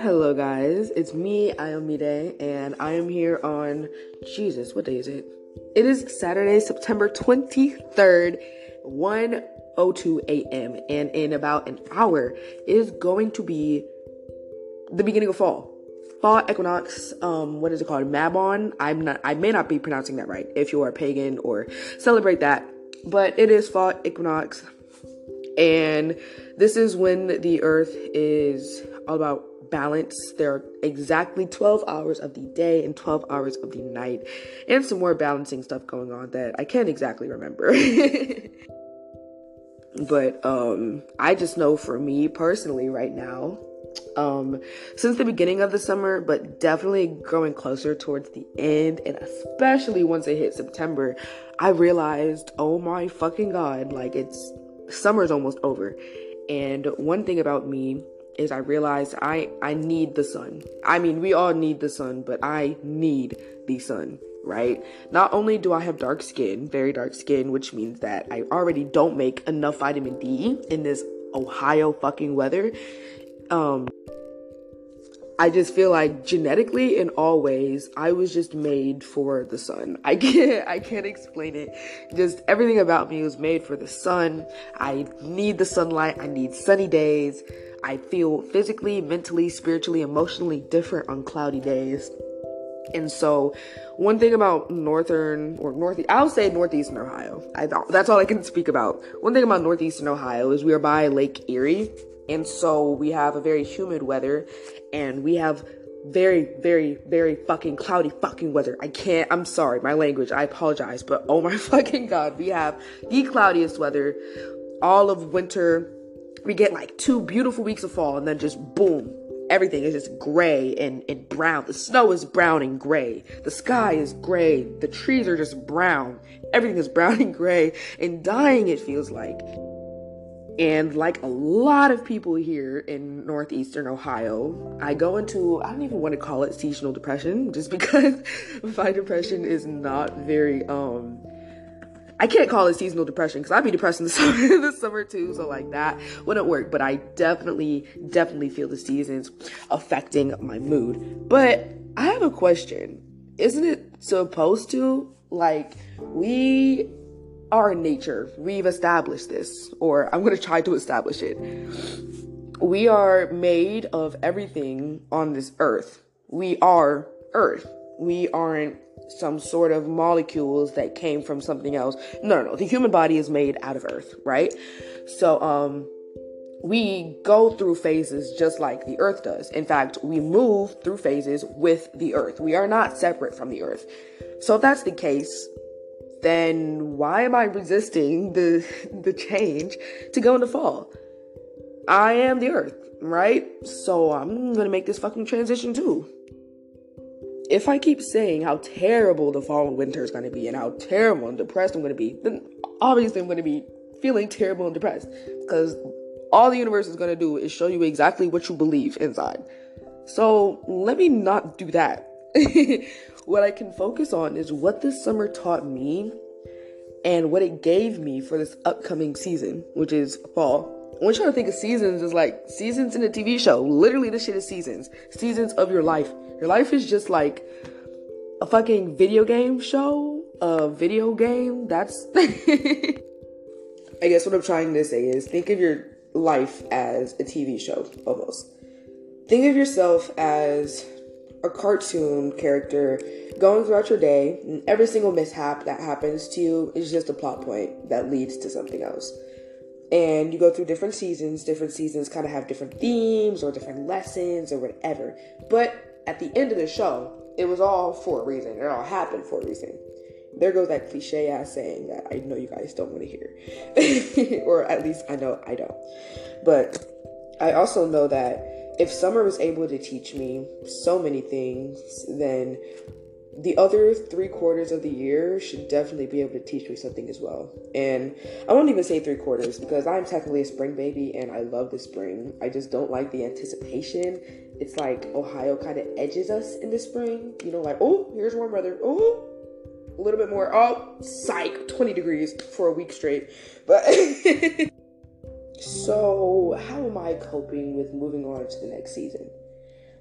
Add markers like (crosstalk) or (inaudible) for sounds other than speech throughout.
Hello, guys. It's me, Ayomide, and I am here on Jesus. What day is it? It is Saturday, September 23rd, 1:02 a.m. And in about an hour is going to be the beginning of fall. Fall equinox. Um, what is it called? Mabon. I'm not. I may not be pronouncing that right. If you are pagan or celebrate that, but it is fall equinox, and this is when the Earth is all about balance. There are exactly 12 hours of the day and 12 hours of the night, and some more balancing stuff going on that I can't exactly remember. (laughs) but um, I just know for me personally, right now, um, since the beginning of the summer, but definitely growing closer towards the end, and especially once it hit September, I realized, oh my fucking god, like it's summer's almost over. And one thing about me is I realized I I need the sun. I mean, we all need the sun, but I need the sun, right? Not only do I have dark skin, very dark skin, which means that I already don't make enough vitamin D in this Ohio fucking weather. Um I just feel like genetically in all ways, I was just made for the sun. (laughs) I can't I can't explain it. Just everything about me was made for the sun. I need the sunlight. I need sunny days. I feel physically, mentally, spiritually, emotionally different on cloudy days. And so, one thing about northern or northeast, I'll say northeastern Ohio. I that's all I can speak about. One thing about northeastern Ohio is we are by Lake Erie, and so we have a very humid weather, and we have very, very, very fucking cloudy fucking weather. I can't. I'm sorry, my language. I apologize, but oh my (laughs) fucking god, we have the cloudiest weather all of winter we get like two beautiful weeks of fall and then just boom everything is just gray and, and brown. The snow is brown and gray. The sky is gray. The trees are just brown. Everything is (laughs) brown and gray. And dying it feels like. And like a lot of people here in northeastern Ohio, I go into, I don't even want to call it seasonal depression just (laughs) because my depression is not very um I can't call it seasonal depression because I'd be depressed in the (laughs) summer, summer too. So like that wouldn't work. But I definitely, definitely feel the seasons affecting my mood. But I have a question. Isn't it supposed to? Like we are nature. We've established this, or I'm gonna try to establish it. We are made of everything on this earth. We are earth. We aren't some sort of molecules that came from something else. No, no, no. The human body is made out of earth, right? So, um, we go through phases just like the earth does. In fact, we move through phases with the earth. We are not separate from the earth. So if that's the case, then why am I resisting the (laughs) the change to go into fall? I am the earth, right? So I'm going to make this fucking transition too if I keep saying how terrible the fall and winter is going to be and how terrible and depressed I'm going to be, then obviously I'm going to be feeling terrible and depressed because all the universe is going to do is show you exactly what you believe inside. So let me not do that. (laughs) what I can focus on is what this summer taught me and what it gave me for this upcoming season, which is fall. When trying to think of seasons, is like seasons in a TV show. Literally, this shit is seasons. Seasons of your life. Your life is just like a fucking video game show. A video game. That's. (laughs) I guess what I'm trying to say is think of your life as a TV show, almost. Think of yourself as a cartoon character going throughout your day, and every single mishap that happens to you is just a plot point that leads to something else and you go through different seasons. Different seasons kind of have different themes or different lessons or whatever. But at the end of the show, it was all for a reason. It all happened for a reason. There goes that cliche ass saying that I know you guys don't want to hear, (laughs) or at least I know I don't. But I also know that if summer was able to teach me so many things, then the other three quarters of the year should definitely be able to teach me something as well. And I won't even say three quarters because I'm technically a spring baby and I love the spring. I just don't like the anticipation. It's like Ohio kind of edges us in the spring. You know, like, oh, here's warm weather. Oh, a little bit more. Oh, psych, 20 degrees for a week straight. But (laughs) So, how am I coping with moving on to the next season?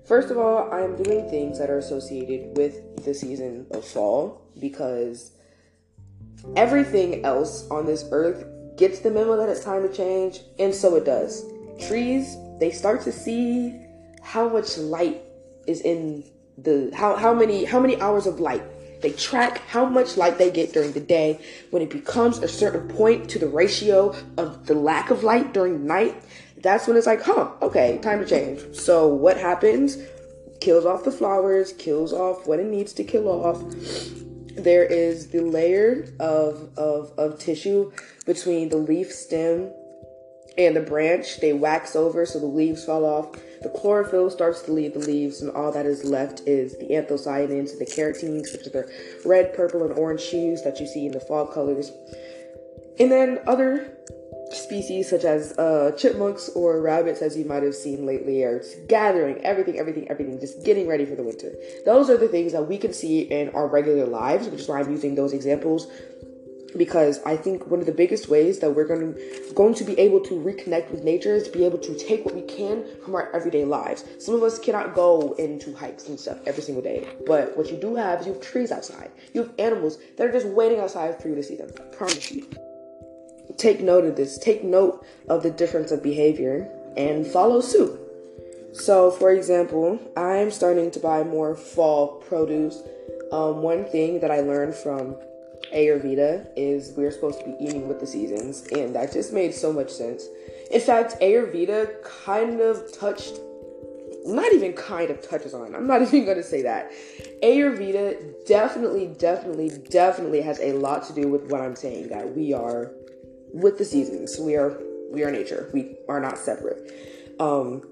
First of all, I am doing things that are associated with the season of fall because everything else on this earth gets the memo that it's time to change, and so it does. Trees, they start to see how much light is in the how how many how many hours of light they track how much light they get during the day. When it becomes a certain point to the ratio of the lack of light during the night, that's when it's like, huh, okay, time to change. So what happens? Kills off the flowers, kills off what it needs to kill off. There is the layer of, of, of tissue between the leaf stem and the branch. They wax over so the leaves fall off the chlorophyll starts to leave the leaves, and all that is left is the anthocyanins and the carotenes, which are the red, purple, and orange hues that you see in the fall colors. And then other species such as uh, chipmunks or rabbits, as you might have seen lately, are gathering everything, everything, everything, just getting ready for the winter. Those are the things that we can see in our regular lives, which is why I'm using those examples because I think one of the biggest ways that we're going to going to be able to reconnect with nature is to be able to take what we can from our everyday lives. Some of us cannot go into hikes and stuff every single day, but what you do have is you have trees outside. You have animals that are just waiting outside for you to see them. I promise you. Take note of this. Take note of the difference of behavior and follow suit. So, for example, I'm starting to buy more fall produce. Um, one thing that I learned from Ayurveda is we're supposed to be eating with the seasons, and that just made so much sense. In fact, Ayurveda kind of touched, not even kind of touches on, I'm not (laughs) even to say that. Ayurveda definitely, definitely, definitely has a lot to do with what I'm saying that we are with the seasons. We are we are nature. We are not separate. Um,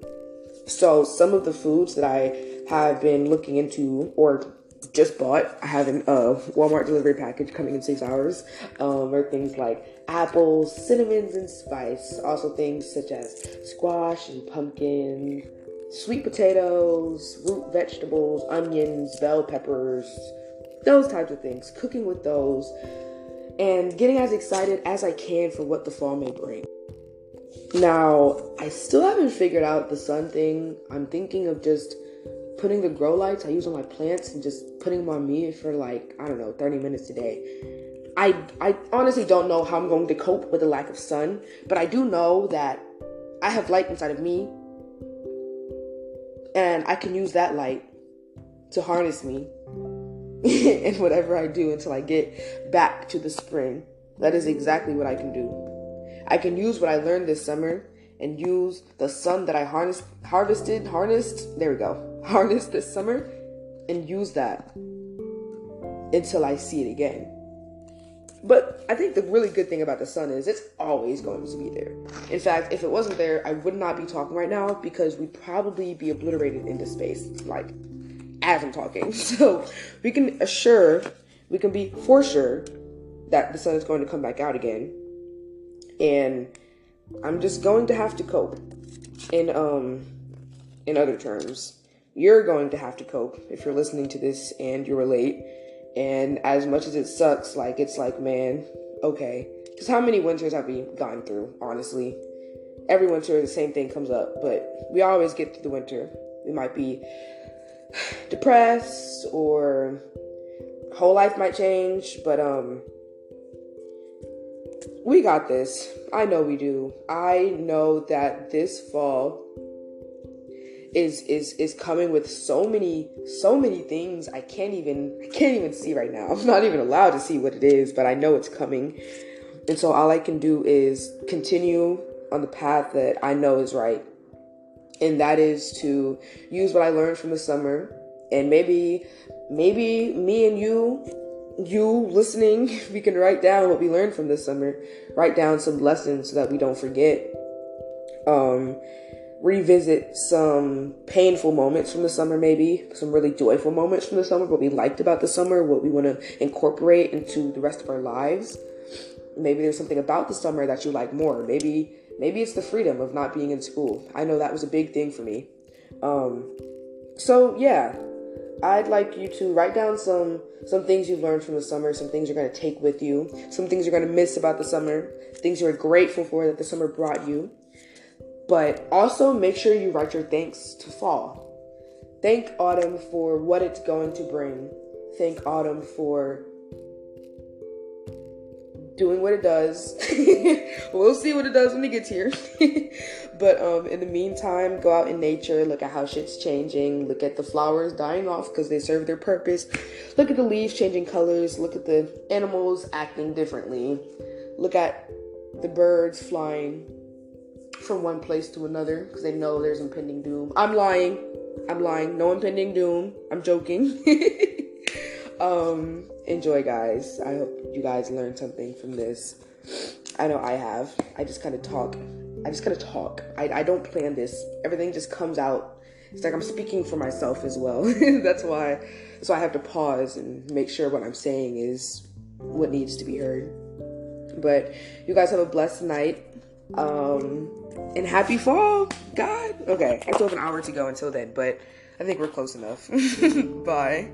so some of the foods that I have been looking into or just bought. I have a uh, Walmart delivery package coming in six hours. Um, are things like apples, cinnamons, and spice. Also things such as squash and pumpkin, sweet potatoes, root vegetables, onions, bell peppers, those types of things. Cooking with those and getting as excited as I can for what the fall may bring. Now, I still haven't figured out the sun thing. I'm thinking of just putting the grow lights I use on my plants and just putting them on me for like, I don't know, 30 minutes a day. I, I honestly don't know how I'm going to cope with the lack of sun, but I do know that I have light inside of me and I can use that light to harness me (laughs) in whatever I do until I get back to the spring. That is exactly what I can do. I can use what I learned this summer and use the sun that I harnessed, harvested, harnessed, there we go, (laughs) harness this summer and use that until I see it again. But I think the really good thing about the sun is it's always going to be there. In fact, if it wasn't there, I would not be talking right now because we'd probably be obliterated into space, like as I'm talking. (laughs) So we can assure, we can be for sure that the sun is going to come back out again. And I'm just going to have to cope in um in other terms you're going to have to cope if you're listening to this and you relate. And as much as it sucks, like, it's like, man, okay. Because how many winters have we gone through, honestly? Every winter, the same thing comes up, but we always get through the winter. We might be depressed or whole life might change, but, um, we got this. I know we do. I know that this fall, is is is coming with so many so many things I can't even I can't even see right now. (laughs) I'm not even allowed to see what it is, but I know it's coming. And so all I can do is continue on the path that I know is right. And that is to use what I learned from the summer and maybe maybe me and you you listening, (laughs) we can write down what we learned from this summer, write down some lessons so that we don't forget. Um revisit some painful moments from the summer, maybe some really joyful moments from the summer, what we liked about the summer, what we want to incorporate into the rest of our lives. Maybe there's something about the summer that you like more. Maybe maybe it's the freedom of not being in school. I know that was a big thing for me. Um, so yeah, I'd like you to write down some some things you've learned from the summer, some things you're to take with you, some things you're to miss about the summer, things you're grateful for that the summer brought you But also make sure you write your thanks to fall. Thank autumn for what it's going to bring. Thank autumn for doing what it does. (laughs) we'll see what it does when it gets here. (laughs) but um, in the meantime, go out in nature, look at how shit's changing, look at the flowers dying off because they serve their purpose, look at the leaves changing colors, look at the animals acting differently, look at the birds flying from one place to another because they know there's impending doom. I'm lying. I'm lying. No impending doom. I'm joking. (laughs) um, enjoy, guys. I hope you guys learned something from this. I know I have. I just kind of talk. I just kind of talk. I, I don't plan this. Everything just comes out. It's like I'm speaking for myself as well. (laughs) that's why. So I have to pause and make sure what I'm saying is what needs to be heard. But you guys have a blessed night. Um, and happy fall. God. Okay. I still have an hour to go until then, but I think we're close enough. (laughs) Bye.